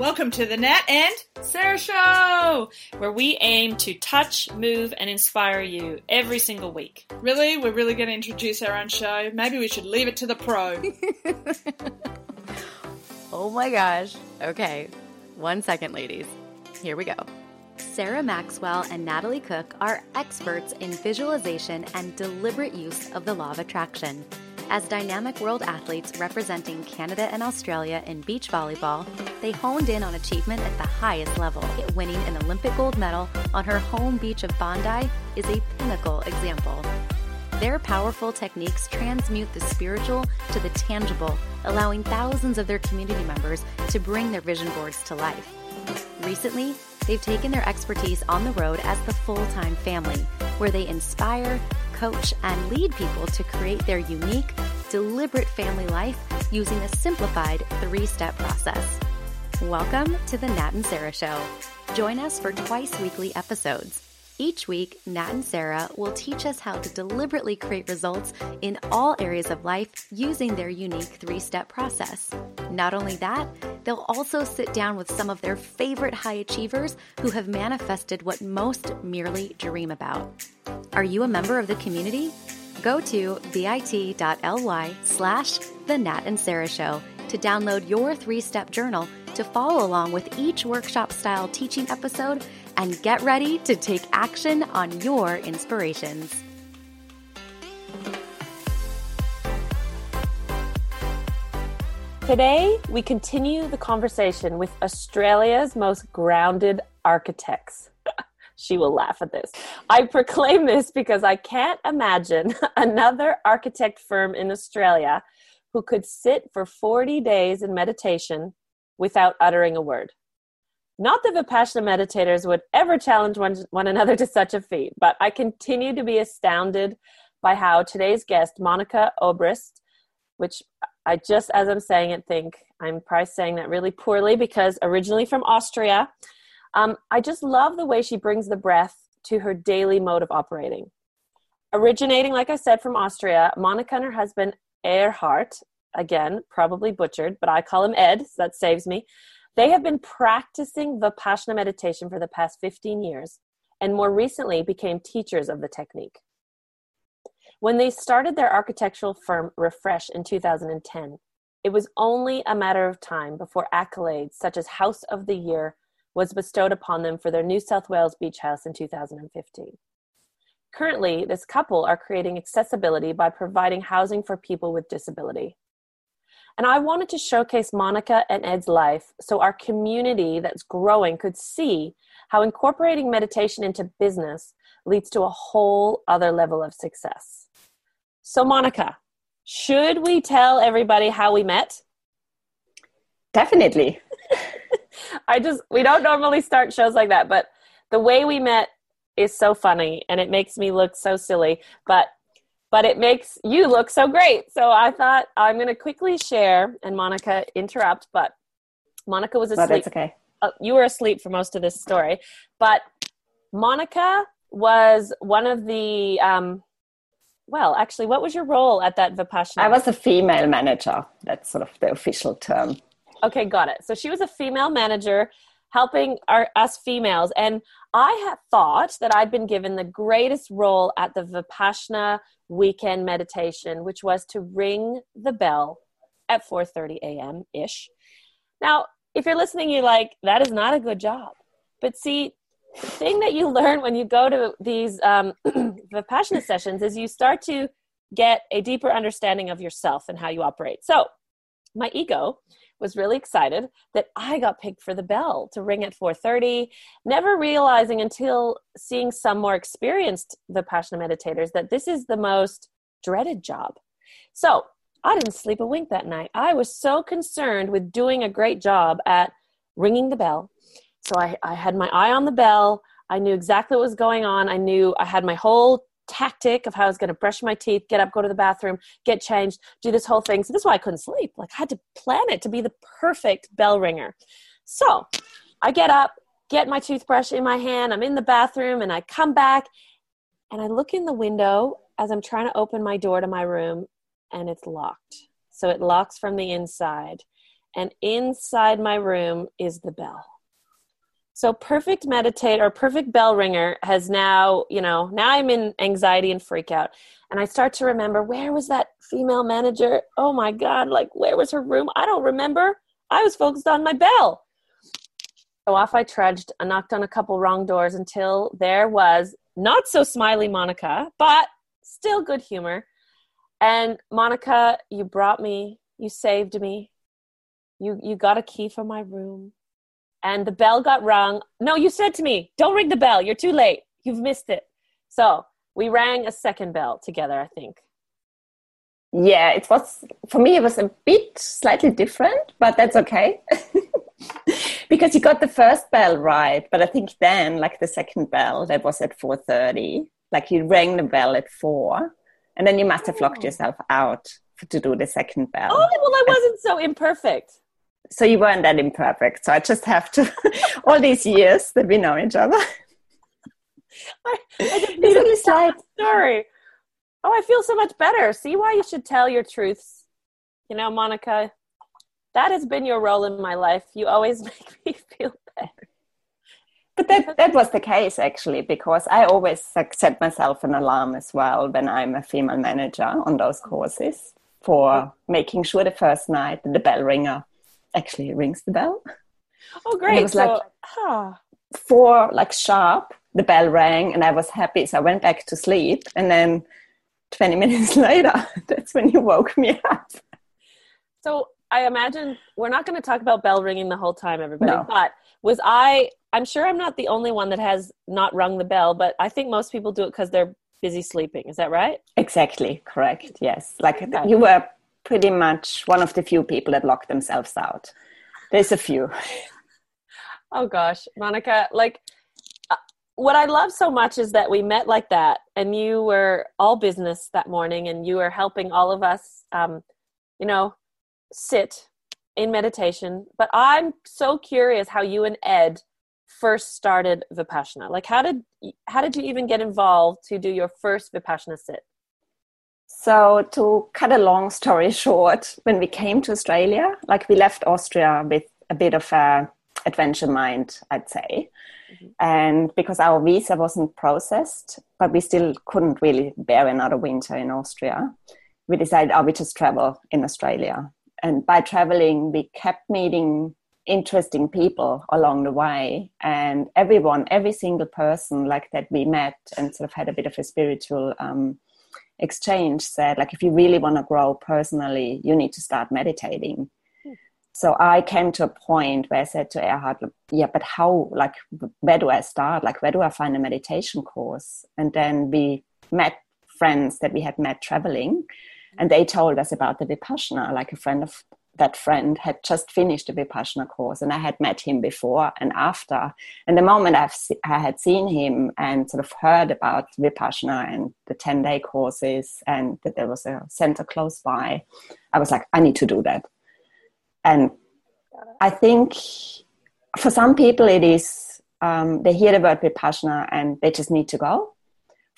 Welcome to the Nat and Sarah Show, where we aim to touch, move, and inspire you every single week. Really? We're really going to introduce our own show? Maybe we should leave it to the pro. oh my gosh. Okay. One second, ladies. Here we go. Sarah Maxwell and Natalie Cook are experts in visualization and deliberate use of the law of attraction. As dynamic world athletes representing Canada and Australia in beach volleyball, they honed in on achievement at the highest level. Winning an Olympic gold medal on her home beach of Bondi is a pinnacle example. Their powerful techniques transmute the spiritual to the tangible, allowing thousands of their community members to bring their vision boards to life. Recently, they've taken their expertise on the road as the full time family, where they inspire, coach, and lead people to create their unique, deliberate family life using a simplified three step process. Welcome to the Nat and Sarah Show. Join us for twice weekly episodes. Each week, Nat and Sarah will teach us how to deliberately create results in all areas of life using their unique three step process. Not only that, they'll also sit down with some of their favorite high achievers who have manifested what most merely dream about. Are you a member of the community? Go to bit.ly slash the Nat and Sarah Show to download your three step journal to follow along with each workshop style teaching episode and get ready to take action on your inspirations. Today, we continue the conversation with Australia's most grounded architects. she will laugh at this. I proclaim this because I can't imagine another architect firm in Australia who could sit for 40 days in meditation without uttering a word. Not that the Vipassana meditators would ever challenge one, one another to such a feat, but I continue to be astounded by how today's guest, Monica Obrist, which I just, as I'm saying it, think I'm probably saying that really poorly because originally from Austria, um, I just love the way she brings the breath to her daily mode of operating. Originating, like I said, from Austria, Monica and her husband, Erhard, again, probably butchered, but I call him Ed, so that saves me. They have been practicing Vipassana meditation for the past 15 years and more recently became teachers of the technique. When they started their architectural firm Refresh in 2010, it was only a matter of time before accolades such as House of the Year was bestowed upon them for their New South Wales beach house in 2015. Currently, this couple are creating accessibility by providing housing for people with disability. And I wanted to showcase Monica and Ed's life so our community that's growing could see how incorporating meditation into business leads to a whole other level of success. So, Monica, should we tell everybody how we met? Definitely. I just, we don't normally start shows like that, but the way we met is so funny and it makes me look so silly. But but it makes you look so great. So I thought I'm going to quickly share, and Monica interrupt, but Monica was asleep. But that's okay. Uh, you were asleep for most of this story, but Monica was one of the. Um, well, actually, what was your role at that Vipassana? I was a female manager. That's sort of the official term. Okay, got it. So she was a female manager helping our, us females. And I had thought that I'd been given the greatest role at the Vipassana weekend meditation, which was to ring the bell at 4:30 a.m. ish. Now, if you're listening, you're like, that is not a good job. But see, the thing that you learn when you go to these um, Vipassana sessions is you start to get a deeper understanding of yourself and how you operate. So, my ego was really excited that I got picked for the bell to ring at 4:30, never realizing until seeing some more experienced Vipassana meditators that this is the most dreaded job. So, I didn't sleep a wink that night. I was so concerned with doing a great job at ringing the bell. So I, I had my eye on the bell. I knew exactly what was going on. I knew I had my whole tactic of how I was going to brush my teeth, get up, go to the bathroom, get changed, do this whole thing. So this is why I couldn't sleep. Like I had to plan it to be the perfect bell ringer. So I get up, get my toothbrush in my hand, I'm in the bathroom, and I come back and I look in the window as I'm trying to open my door to my room and it's locked. So it locks from the inside. and inside my room is the bell. So perfect meditate or perfect bell ringer has now, you know, now I'm in anxiety and freak out. And I start to remember where was that female manager? Oh my God, like where was her room? I don't remember. I was focused on my bell. So off I trudged. I knocked on a couple wrong doors until there was not so smiley Monica, but still good humor. And Monica, you brought me, you saved me. You you got a key for my room. And the bell got rung. No, you said to me, "Don't ring the bell. You're too late. You've missed it." So, we rang a second bell together, I think. Yeah, it was for me it was a bit slightly different, but that's okay. because you got the first bell right, but I think then like the second bell that was at 4:30, like you rang the bell at 4 and then you must have locked oh. yourself out to do the second bell. Oh, well I wasn't so imperfect. So you weren't that imperfect. So I just have to all these years that we know each other. I, I just needed to slide. Sorry. Oh, I feel so much better. See why you should tell your truths. You know, Monica, that has been your role in my life. You always make me feel better. But that, that was the case actually, because I always set myself an alarm as well when I'm a female manager on those courses for making sure the first night the bell ringer actually rings the bell. Oh, great. it was so, like huh. four, like sharp, the bell rang, and I was happy. So I went back to sleep. And then 20 minutes later, that's when you woke me up. So I imagine we're not going to talk about bell ringing the whole time, everybody. No. But was I? I'm sure I'm not the only one that has not rung the bell, but I think most people do it because they're busy sleeping. Is that right? Exactly correct. Yes, like you were pretty much one of the few people that locked themselves out. There's a few. oh gosh, Monica, like uh, what I love so much is that we met like that, and you were all business that morning, and you were helping all of us, um, you know, sit in meditation. But I'm so curious how you and Ed first started Vipassana. Like, how did how did you even get involved to do your first Vipassana sit? So, to cut a long story short, when we came to Australia, like we left Austria with a bit of a adventure mind, I'd say. Mm-hmm. And because our visa wasn't processed, but we still couldn't really bear another winter in Austria, we decided, oh, we just travel in Australia. And by traveling, we kept meeting interesting people along the way. And everyone, every single person like that we met and sort of had a bit of a spiritual um, exchange said, like, if you really want to grow personally, you need to start meditating. Hmm. So I came to a point where I said to Erhard, yeah, but how, like, where do I start? Like, where do I find a meditation course? And then we met friends that we had met traveling and they told us about the Vipassana, like a friend of that friend had just finished a Vipassana course and I had met him before and after. And the moment I've se- I had seen him and sort of heard about Vipassana and the 10 day courses and that there was a center close by, I was like, I need to do that. And I think for some people it is, um, they hear the word Vipassana and they just need to go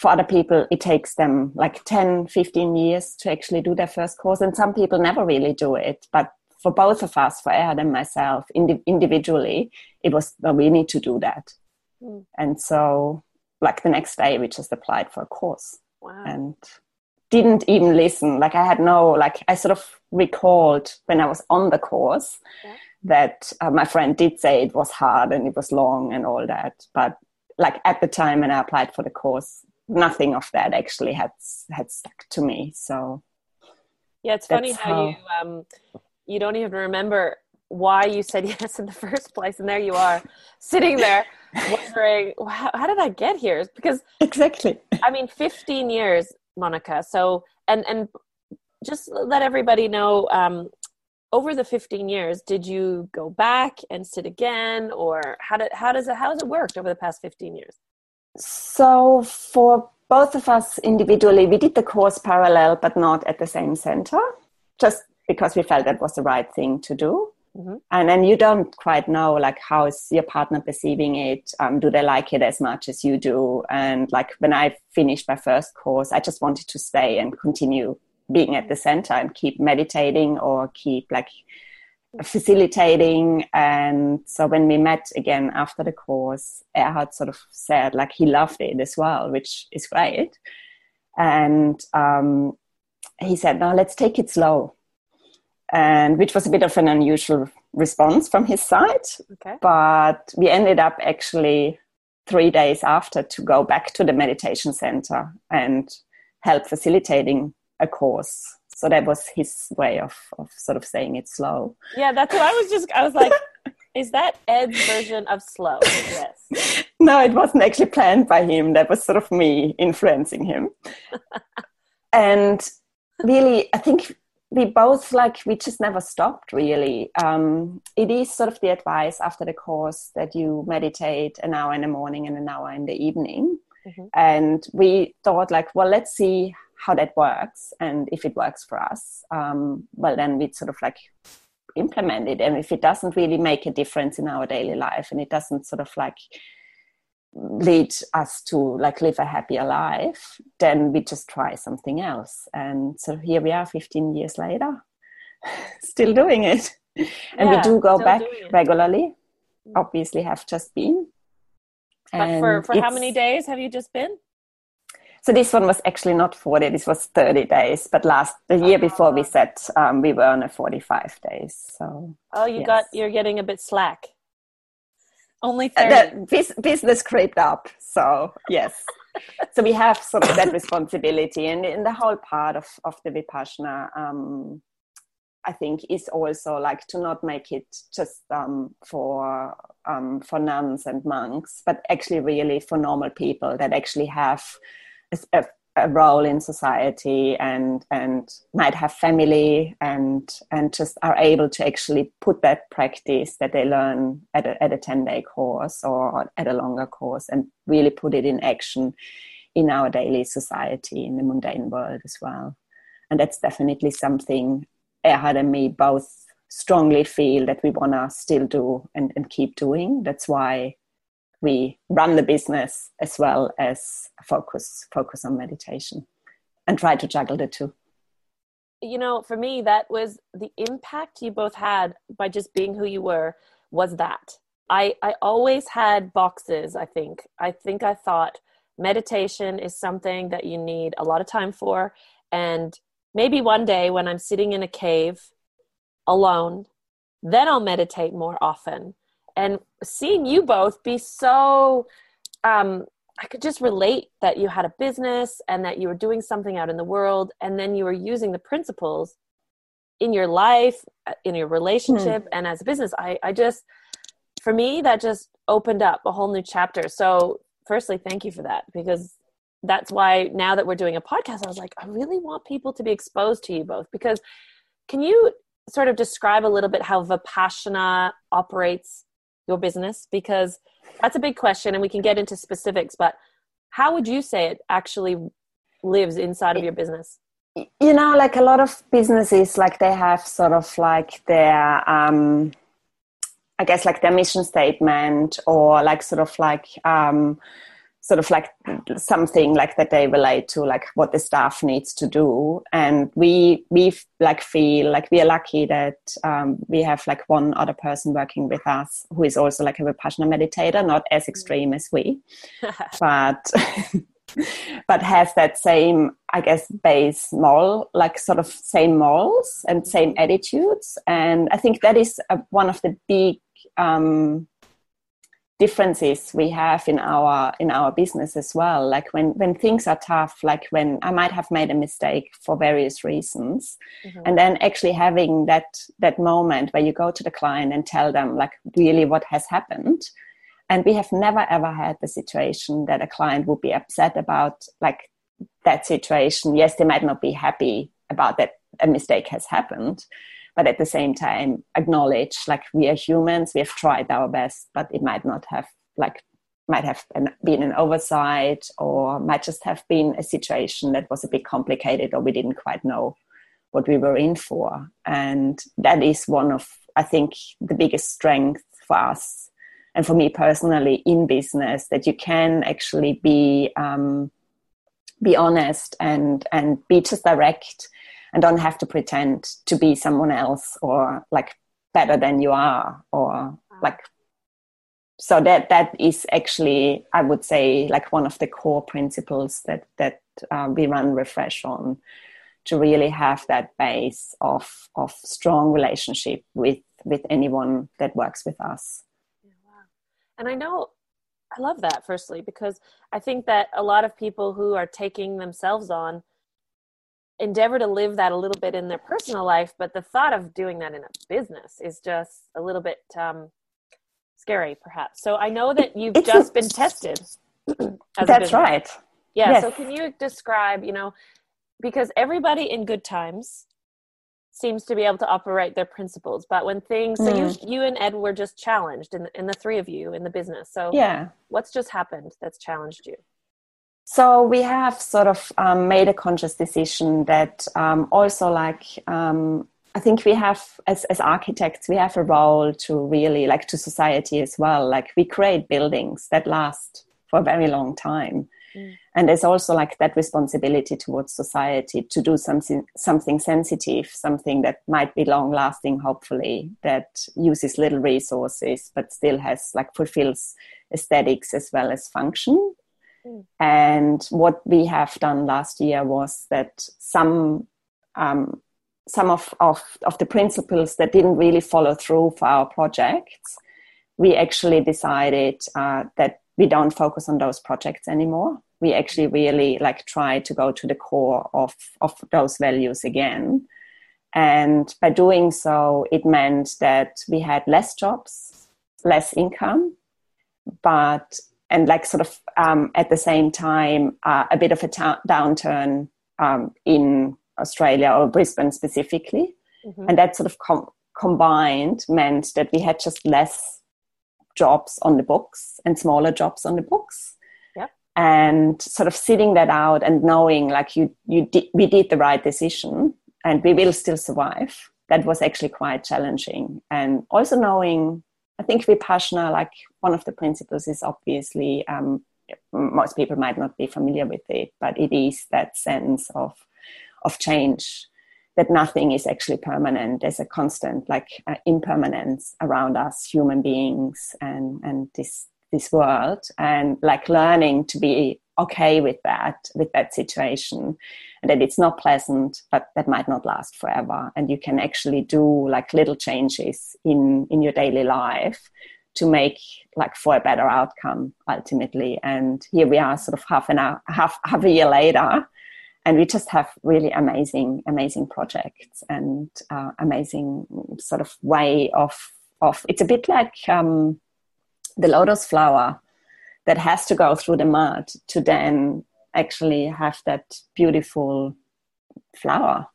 for other people it takes them like 10 15 years to actually do their first course and some people never really do it but for both of us for Erhard and myself indi- individually it was well, we need to do that mm. and so like the next day we just applied for a course wow. and didn't even listen like i had no like i sort of recalled when i was on the course yeah. that uh, my friend did say it was hard and it was long and all that but like at the time when i applied for the course nothing of that actually had had stuck to me. So yeah, it's funny how, how, you um, you don't even remember why you said yes in the first place, and there you are sitting there wondering how, how did I get here? Because exactly, I mean, fifteen years, Monica. So and and just let everybody know. Um, over the 15 years did you go back and sit again or how did how does it how has it worked over the past 15 years so for both of us individually, we did the course parallel, but not at the same center, just because we felt that was the right thing to do. Mm-hmm. And then you don't quite know like how is your partner perceiving it? Um, do they like it as much as you do? And like when I finished my first course, I just wanted to stay and continue being at the center and keep meditating or keep like facilitating. And so when we met again after the course, Erhard sort of said like he loved it as well, which is great. And um, he said, "Now let's take it slow," and which was a bit of an unusual response from his side. Okay. But we ended up actually three days after to go back to the meditation center and help facilitating a course. So that was his way of, of sort of saying it slow. Yeah, that's what I was just, I was like, is that Ed's version of slow? Yes. No, it wasn't actually planned by him. That was sort of me influencing him. and really, I think we both like we just never stopped really. Um, it is sort of the advice after the course that you meditate an hour in the morning and an hour in the evening. Mm-hmm. and we thought like well let's see how that works and if it works for us. Um, well then we'd sort of like implement it. And if it doesn't really make a difference in our daily life and it doesn't sort of like lead us to like live a happier life, then we just try something else. And so here we are 15 years later, still doing it. And yeah, we do go back regularly. Mm. Obviously have just been. But for, for how many days have you just been? So this one was actually not 40, this was 30 days. But last, the year before we said um, we were on a 45 days. So. Oh, you yes. got, you're getting a bit slack. Only 30. The business crept up. So, yes. so we have sort of that responsibility. And in the whole part of, of the Vipassana, um, I think is also like to not make it just um, for um, for nuns and monks, but actually really for normal people that actually have a, a role in society and and might have family and and just are able to actually put that practice that they learn at a, at a 10 day course or at a longer course and really put it in action in our daily society in the mundane world as well. And that's definitely something Erhard and me both strongly feel that we want to still do and, and keep doing. That's why we run the business as well as focus focus on meditation and try to juggle the two. You know for me that was the impact you both had by just being who you were was that. I i always had boxes i think. I think i thought meditation is something that you need a lot of time for. And maybe one day when i'm sitting in a cave alone then i'll meditate more often and seeing you both be so um, I could just relate that you had a business and that you were doing something out in the world, and then you were using the principles in your life, uh, in your relationship, mm. and as a business. I, I just, for me, that just opened up a whole new chapter. So, firstly, thank you for that because that's why now that we're doing a podcast, I was like, I really want people to be exposed to you both because can you sort of describe a little bit how Vipassana operates your business? Because that's a big question, and we can get into specifics. But how would you say it actually lives inside of your business? You know, like a lot of businesses, like they have sort of like their, um, I guess, like their mission statement, or like sort of like um, sort of like something like that they relate to like what the staff needs to do. And we we like feel like we are lucky that um, we have like one other person working with us who is also like a vipassana meditator not as extreme as we but but has that same i guess base moral like sort of same morals and same attitudes. And i think that is a, one of the big um, differences we have in our in our business as well. Like when when things are tough like when i might have made a mistake for various reasons mm-hmm. and then actually having that that moment where you go to the client and tell them like really what has happened. And we have never ever had the situation that a client would be upset about like that situation. Yes they might not be happy about that a mistake has happened but at the same time acknowledge like we are humans we have tried our best but it might not have like might have been an oversight or might just have been a situation that was a bit complicated or we didn't quite know what we were in for. And that is one of i think the biggest strength for us and for me personally in business that you can actually be um, be honest and and be just direct and don't have to pretend to be someone else or like better than you are or like so that that is actually i would say like one of the core principles that that uh, we run refresh on to really have that base of of strong relationship with with anyone that works with us. And i know i love that firstly because i think that a lot of people who are taking themselves on endeavor to live that a little bit in their personal life but the thought of doing that in a business is just a little bit um, scary perhaps so i know that you've it's just a, been tested that's right yeah yes. so can you describe you know because everybody in good times seems to be able to operate their principles but when things mm. so you mm. you and ed were just challenged in, in the three of you in the business so yeah what's just happened that's challenged you so we have sort of um, made a conscious decision that um, also like um, i think we have as, as architects we have a role to really like to society as well. Like we create buildings that last for a very long time. Mm. and there's also like that responsibility towards society to do something something sensitive something that might be long lasting hopefully that uses little resources but still has like fulfills aesthetics as well as function and what we have done last year was that some um, some of, of, of the principles that didn't really follow through for our projects, we actually decided uh, that we don't focus on those projects anymore. We actually really like try to go to the core of, of those values again. And by doing so, it meant that we had less jobs, less income, but and like sort of um, at the same time uh, a bit of a ta- downturn um, in Australia or Brisbane specifically. Mm-hmm. And that sort of com- combined meant that we had just less jobs on the books and smaller jobs on the books. Yeah. And sort of sitting that out and knowing like you, you did, we did the right decision and we will still survive. That was actually quite challenging. And also knowing, I think Vipassana, like one of the principles is obviously, um, most people might not be familiar with it, but it is that sense of of change that nothing is actually permanent. There's a constant like uh, impermanence around us human beings and and this this world. And like learning to be okay with that with that situation and that it's not pleasant but that might not last forever. And you can actually do like little changes in in your daily life to make like for a better outcome ultimately. And here we are sort of half an hour half half a year later and we just have really amazing amazing projects and uh, amazing sort of way of of it's a bit like um, the lotus flower that has to go through the mud to then actually have that beautiful flower.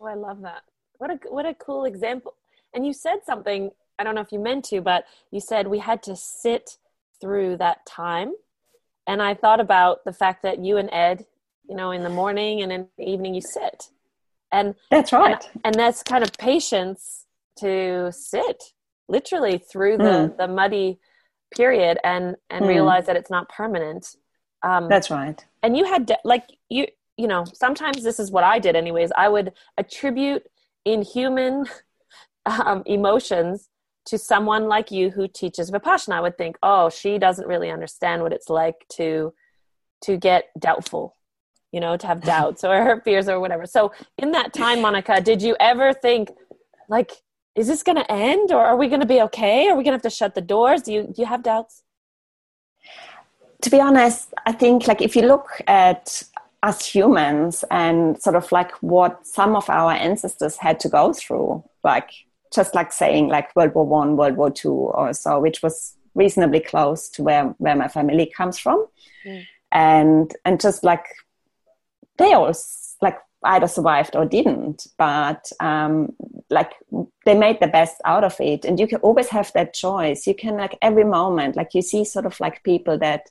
Oh i love that. What a what a cool example. And you said something i don't know if you meant to but you said we had to sit through that time. And i thought about the fact that you and ed you know in the morning and in the evening you sit. And that's right. and, and that's kind of patience to sit literally through the mm. the muddy period and and mm. realize that it's not permanent um, that's right and you had de- like you you know sometimes this is what i did anyways i would attribute inhuman um, emotions to someone like you who teaches vipassana i would think oh she doesn't really understand what it's like to to get doubtful you know, to have doubts or her fears or whatever. So in that time, Monica, did you ever think like, is this going to end or are we going to be okay? Are we going to have to shut the doors? Do you, do you have doubts? To be honest, I think like if you look at us humans and sort of like what some of our ancestors had to go through, like just like saying like World War One, World War Two or so, which was reasonably close to where, where my family comes from. Mm. And and just like they all like either survived or didn't but um, like they made the best out of it. And you can always have that choice. You can like every moment like you see sort of like people that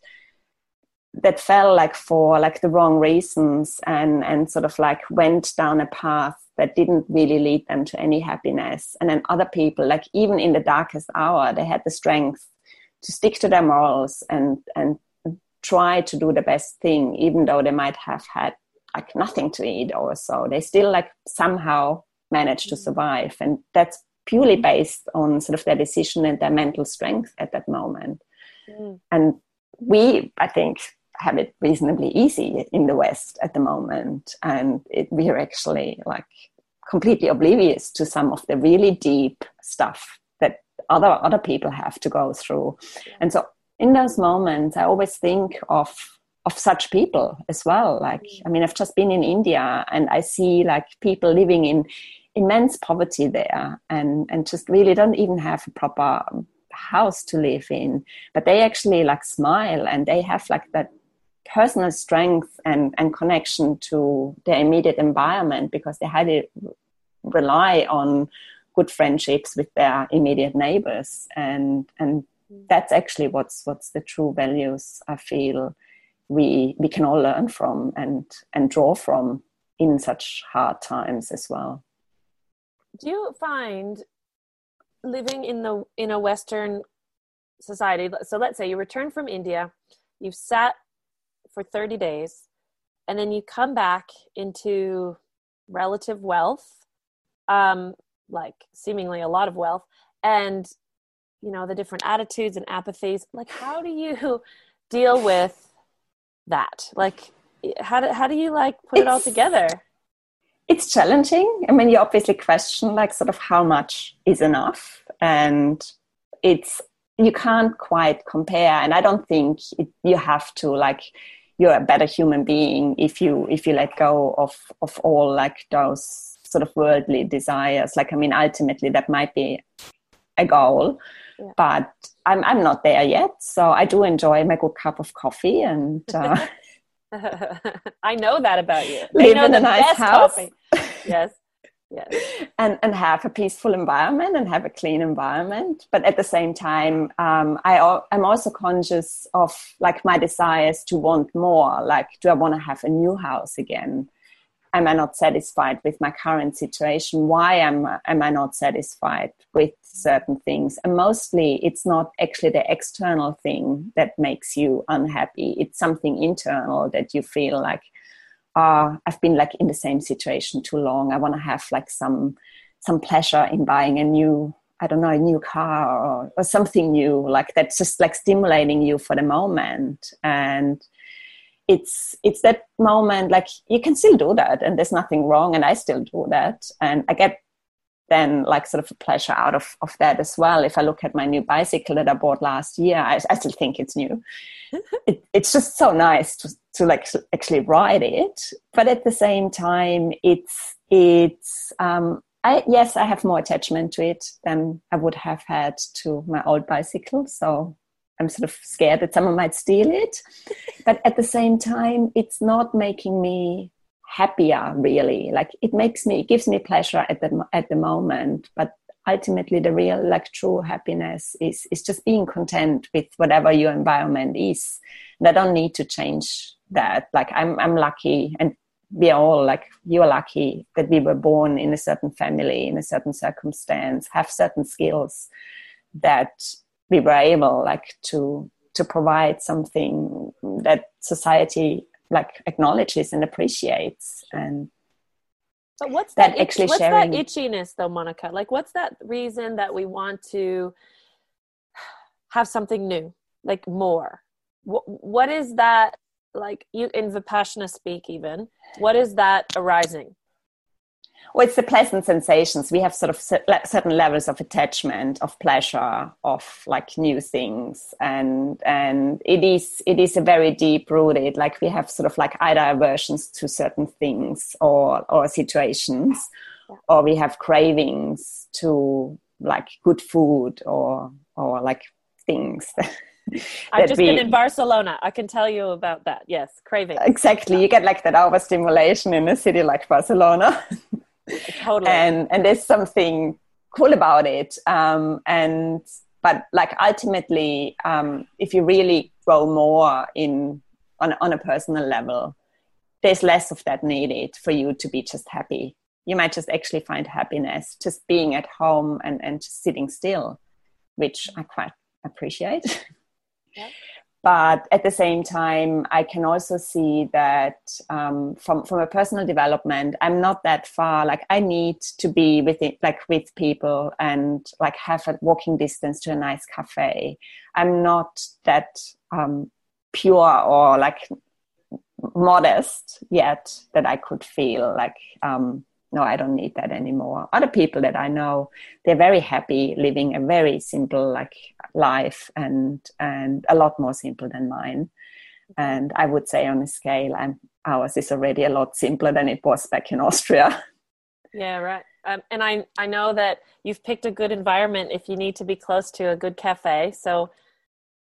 that fell like for like the wrong reasons and and sort of like went down a path that didn't really lead them to any happiness. And then other people like even in the darkest hour they had the strength to stick to their morals and and try to do the best thing even though they might have had like nothing to eat or so they still like somehow manage to survive and that's purely based on sort of their decision and their mental strength at that moment. Mm. And we, I think, have it reasonably easy in the West at the moment. And it, we are actually like completely oblivious to some of the really deep stuff that other other people have to go through. And so in those moments, I always think of of such people as well. Like, mm. I mean, I've just been in India and I see like people living in immense poverty there and, and just really don't even have a proper house to live in. But they actually like smile and they have like that personal strength and, and connection to their immediate environment because they had to rely on good friendships with their immediate neighbors and and mm. that's actually what's what's the true values I feel we we can all learn from and and draw from in such hard times as well. Do you find living in the in a western society so let's say you return from india you've sat for 30 days and then you come back into relative wealth um like seemingly a lot of wealth and you know the different attitudes and apathies like how do you deal with that? Like how do, how do you like put it's, it all together? It's challenging. I mean you obviously question like sort of how much is enough. And it's you can't quite compare. And i don't think it, you have to like you're a better human being if you if you let go of of all like those sort of worldly desires. Like i mean ultimately that might be a goal yeah. but I'm I'm not there yet. So I do enjoy my good cup of coffee and. Uh, I know that about you. Live in a nice house. Coffee. Yes. Yes. and and have a peaceful environment and have a clean environment but at the same time um, i i'm also conscious of like my desires to want more like do i want to have a new house again am I not satisfied with my current situation? Why am, am I not satisfied with certain things? And mostly it's not actually the external thing that makes you unhappy. It's something internal that you feel like, uh, I've been like in the same situation too long. I want to have like some, some pleasure in buying a new I don't know, a new car or, or something new, like that's just like stimulating you for the moment. And it's it's that moment like you can still do that and there's nothing wrong and i still do that. And i get then like sort of a pleasure out of, of that as well. If i look at my new bicycle that i bought last year i, I still think it's new. It, it's just so nice to, to like actually ride it. But at the same time it's it's um I, yes, I have more attachment to it than I would have had to my old bicycle. So I'm sort of scared that someone might steal it. but at the same time, it's not making me happier really. Like it makes me, it gives me pleasure at the at the moment. But ultimately, the real, like true happiness is is just being content with whatever your environment is. And I don't need to change that. Like I'm I'm lucky, and we are all like you're lucky that we were born in a certain family in a certain circumstance, have certain skills that we were able like to to provide something that society like acknowledges and appreciates. And but what's that, that actually itch, what's sharing... that itchiness though monica? Like what's that reason that we want to have something new like more? What, what is that like you in vipassana speak even what is that arising well, it's the pleasant sensations. We have sort of certain levels of attachment, of pleasure, of like new things, and and it is it is a very deep rooted. Like we have sort of like either aversions to certain things or or situations, yeah. or we have cravings to like good food or or like things. I've just we, been in Barcelona. I can tell you about that. Yes, craving. Exactly. You get like that overstimulation in a city like Barcelona. totally. and and there's something cool about it um, and but like ultimately um, if you really grow more in on, on a personal level there's less of that needed for you to be just happy you might just actually find happiness just being at home and, and just sitting still which i quite appreciate yeah. But at the same time i can also see that um, from from a personal development i'm not that far. Like i need to be with it like with people and like have a walking distance to a nice cafe. I'm not that um, pure or like modest yet that i could feel like um, no, I don't need that anymore. Other people that I know, they're very happy living a very simple like life and and a lot more simple than mine. And I would say on a scale, I'm ours is already a lot simpler than it was back in Austria. Yeah, right. Um, and I I know that you've picked a good environment if you need to be close to a good cafe. So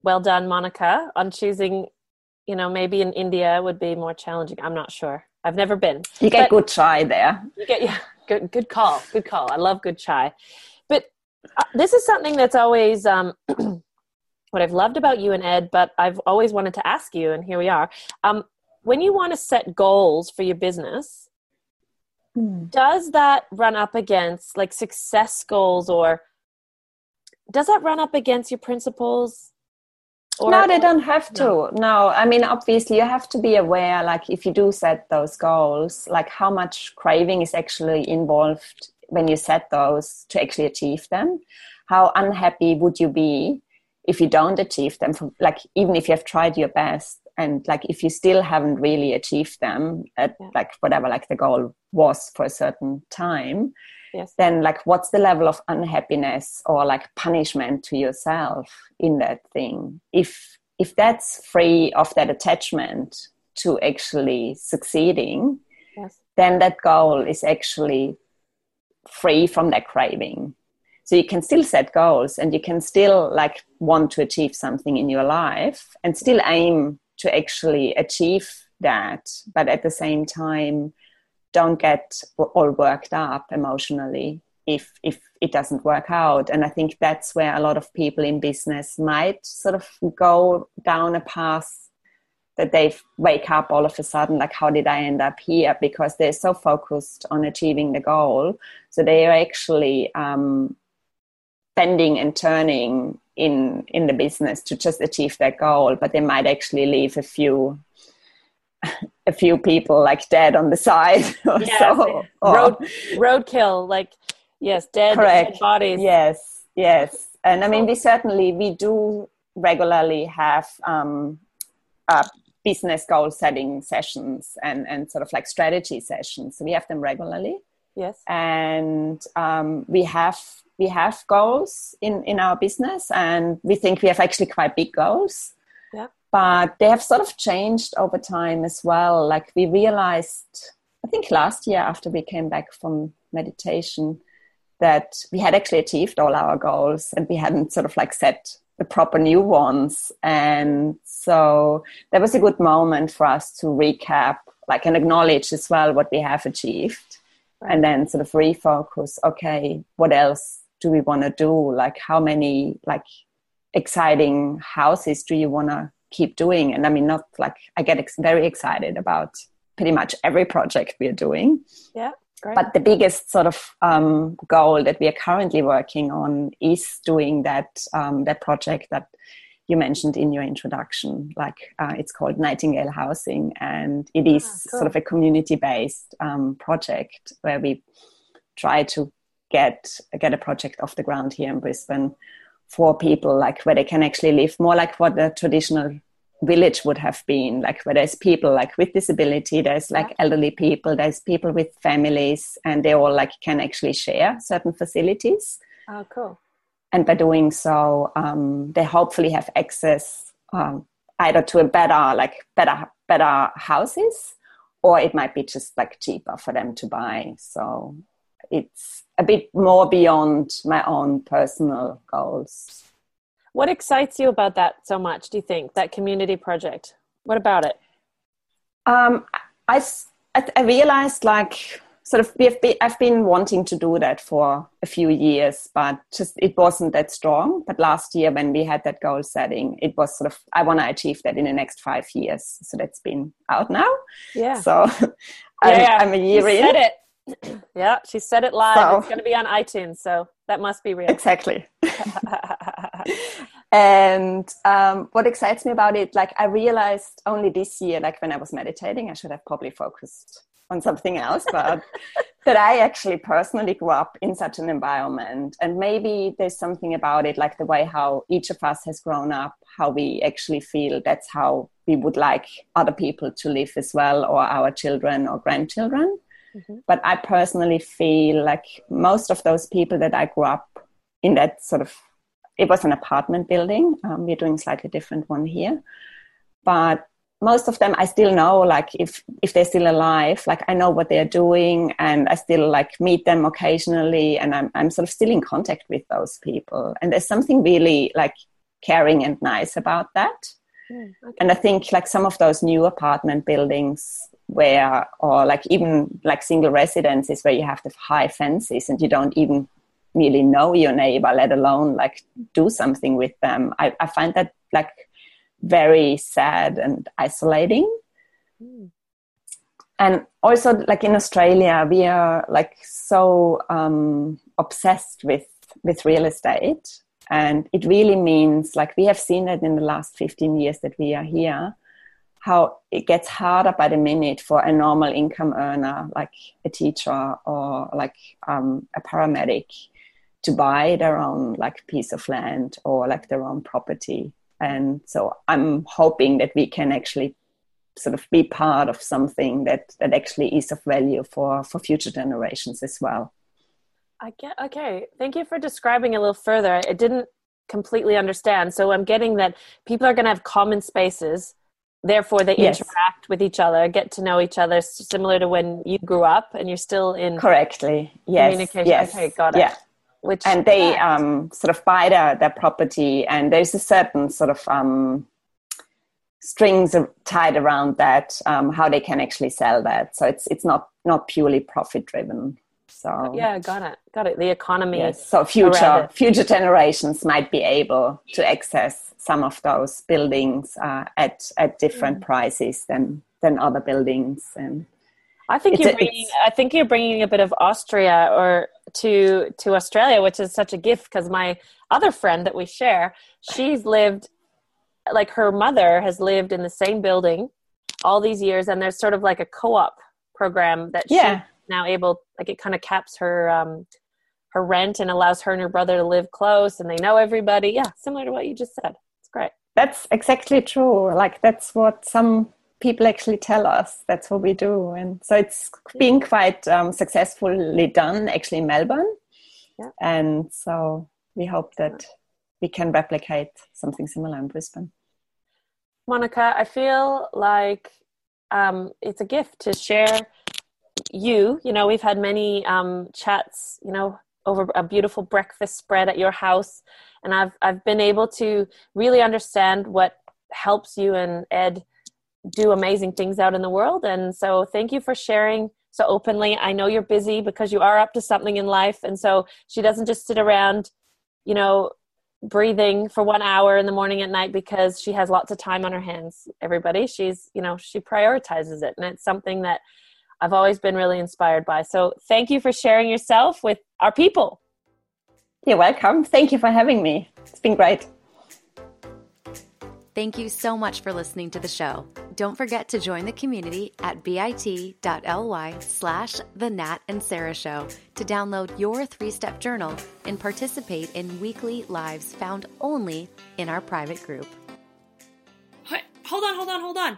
well done, Monica, on choosing. You know, maybe in India would be more challenging. I'm not sure. I've never been. You get but good chai there. You get yeah, good good call. Good call. I love good chai. But uh, this is something that's always um, what I've loved about you and Ed, but I've always wanted to ask you, and here we are. Um, when you want to set goals for your business, mm. does that run up against like success goals, or does that run up against your principles? Or, no, they don't have to. No. no, I mean, obviously, you have to be aware, like, if you do set those goals, like, how much craving is actually involved when you set those to actually achieve them. How unhappy would you be if you don't achieve them? From, like, even if you have tried your best, and like, if you still haven't really achieved them at yeah. like whatever like the goal was for a certain time, yes. then like what's the level of unhappiness or like punishment to yourself in that thing if if that's free of that attachment to actually succeeding yes. then that goal is actually free from that craving so you can still set goals and you can still like want to achieve something in your life and still aim to actually achieve that but at the same time don't get all worked up emotionally if if it doesn't work out. And i think that's where a lot of people in business might sort of go down a path that they wake up all of a sudden like how did i end up here? Because they're so focused on achieving the goal. So they are actually um, bending and turning in in the business to just achieve their goal. But they might actually leave a few a few people like dead on the side yeah, so, road roadkill like yes dead, dead, bodies. Yes yes. And i mean we certainly we do regularly have um, uh, business goal setting sessions and and sort of like strategy sessions. So we have them regularly. Yes. And um, we have we have goals in in our business and we think we have actually quite big goals but they have sort of changed over time as well. Like we realized, I think last year after we came back from meditation, that we had actually achieved all our goals and we hadn't sort of like set the proper new ones. And so that was a good moment for us to recap, like, and acknowledge as well what we have achieved. And then sort of refocus, okay, what else do we want to do? Like, how many, like, exciting houses do you want to keep doing. And I mean, not like I get ex- very excited about pretty much every project we are doing. Yeah. Great. But the biggest sort of um, goal that we are currently working on is doing that um, that project that you mentioned in your introduction. Like uh, it's called Nightingale Housing, and it is ah, cool. sort of a community-based um, project where we try to get get a project off the ground here in Brisbane for people like where they can actually live more like what the traditional village would have been like where there's people like with disability there's like elderly people there's people with families and they all like can actually share certain facilities. Oh cool. And by doing so um, they hopefully have access um, either to a better like better better houses or it might be just like cheaper for them to buy. So it's a bit more beyond my own personal goals. What excites you about that so much, do you think, that community project? What about it? Um, I, I realized like sort of we have been, I've been wanting to do that for a few years, but just it wasn't that strong. But last year when we had that goal setting, it was sort of I want to achieve that in the next five years. So that's been out now. Yeah. So I'm, I'm a year you in. Said it yeah, she said it live. So, it's going to be on iTunes, so that must be real. Exactly. and um, what excites me about it, like I realized only this year, like when I was meditating, I should have probably focused on something else, but that I actually personally grew up in such an environment. And maybe there's something about it, like the way how each of us has grown up, how we actually feel that's how we would like other people to live as well, or our children or grandchildren. Mm-hmm. But I personally feel like most of those people that I grew up in that sort of it was an apartment building. Um, we're doing slightly different one here, but most of them I still know. Like if if they're still alive, like I know what they're doing, and I still like meet them occasionally, and I'm I'm sort of still in contact with those people. And there's something really like caring and nice about that. Mm, okay. And I think like some of those new apartment buildings where or like even like single residences where you have the high fences and you don't even really know your neighbor, let alone like do something with them. I, I find that like very sad and isolating. Mm. And also, like in Australia, we are like so um, obsessed with with real estate, and it really means like we have seen it in the last fifteen years that we are here how it gets harder by the minute for a normal income earner like a teacher or like um, a paramedic to buy their own like piece of land or like their own property. And so i'm hoping that we can actually sort of be part of something that that actually is of value for for future generations as well. I get okay. Thank you for describing a little further. I didn't completely understand. So i'm getting that people are going to have common spaces therefore they yes. interact with each other get to know each other similar to when you grew up and you're still in correctly. Yes. communication. Yes. okay got it. Yeah. Which and they um, sort of buy their, their property and there's a certain sort of um, strings tied around that um, how they can actually sell that. So it's it's not not purely profit driven so yeah got it got it the economy yes. so future future generations might be able to access some of those buildings uh, at at different mm. prices than than other buildings and I think you're bringing. I think you're bringing a bit of Austria or to to Australia, which is such a gift because my other friend that we share, she's lived like her mother has lived in the same building all these years, and there's sort of like a co-op program that yeah. she's now able like it kind of caps her um her rent and allows her and her brother to live close, and they know everybody. Yeah, similar to what you just said. It's great. That's exactly true. Like that's what some people actually tell us that's what we do and so it's been quite um, successfully done actually in melbourne yeah. and so we hope that we can replicate something similar in brisbane monica i feel like um, it's a gift to share you you know we've had many um, chats you know over a beautiful breakfast spread at your house and i've i've been able to really understand what helps you and ed do amazing things out in the world. And so thank you for sharing so openly. I know you're busy because you are up to something in life. And so she doesn't just sit around, you know, breathing for one hour in the morning at night because she has lots of time on her hands. Everybody, she's, you know, she prioritizes it. And it's something that I've always been really inspired by. So thank you for sharing yourself with our people. You're welcome. Thank you for having me. It's been great. Thank you so much for listening to the show. Don't forget to join the community at bit.ly slash the Nat and Sarah Show to download your three-step journal and participate in weekly lives found only in our private group. Hold on, hold on, hold on.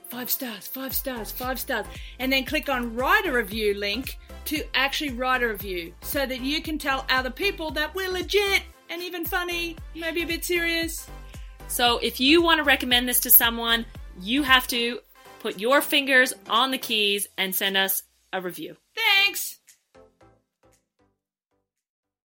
Five stars, five stars, five stars. And then click on write a review link to actually write a review so that you can tell other people that we're legit and even funny, maybe a bit serious. So if you want to recommend this to someone, you have to put your fingers on the keys and send us a review. Thanks!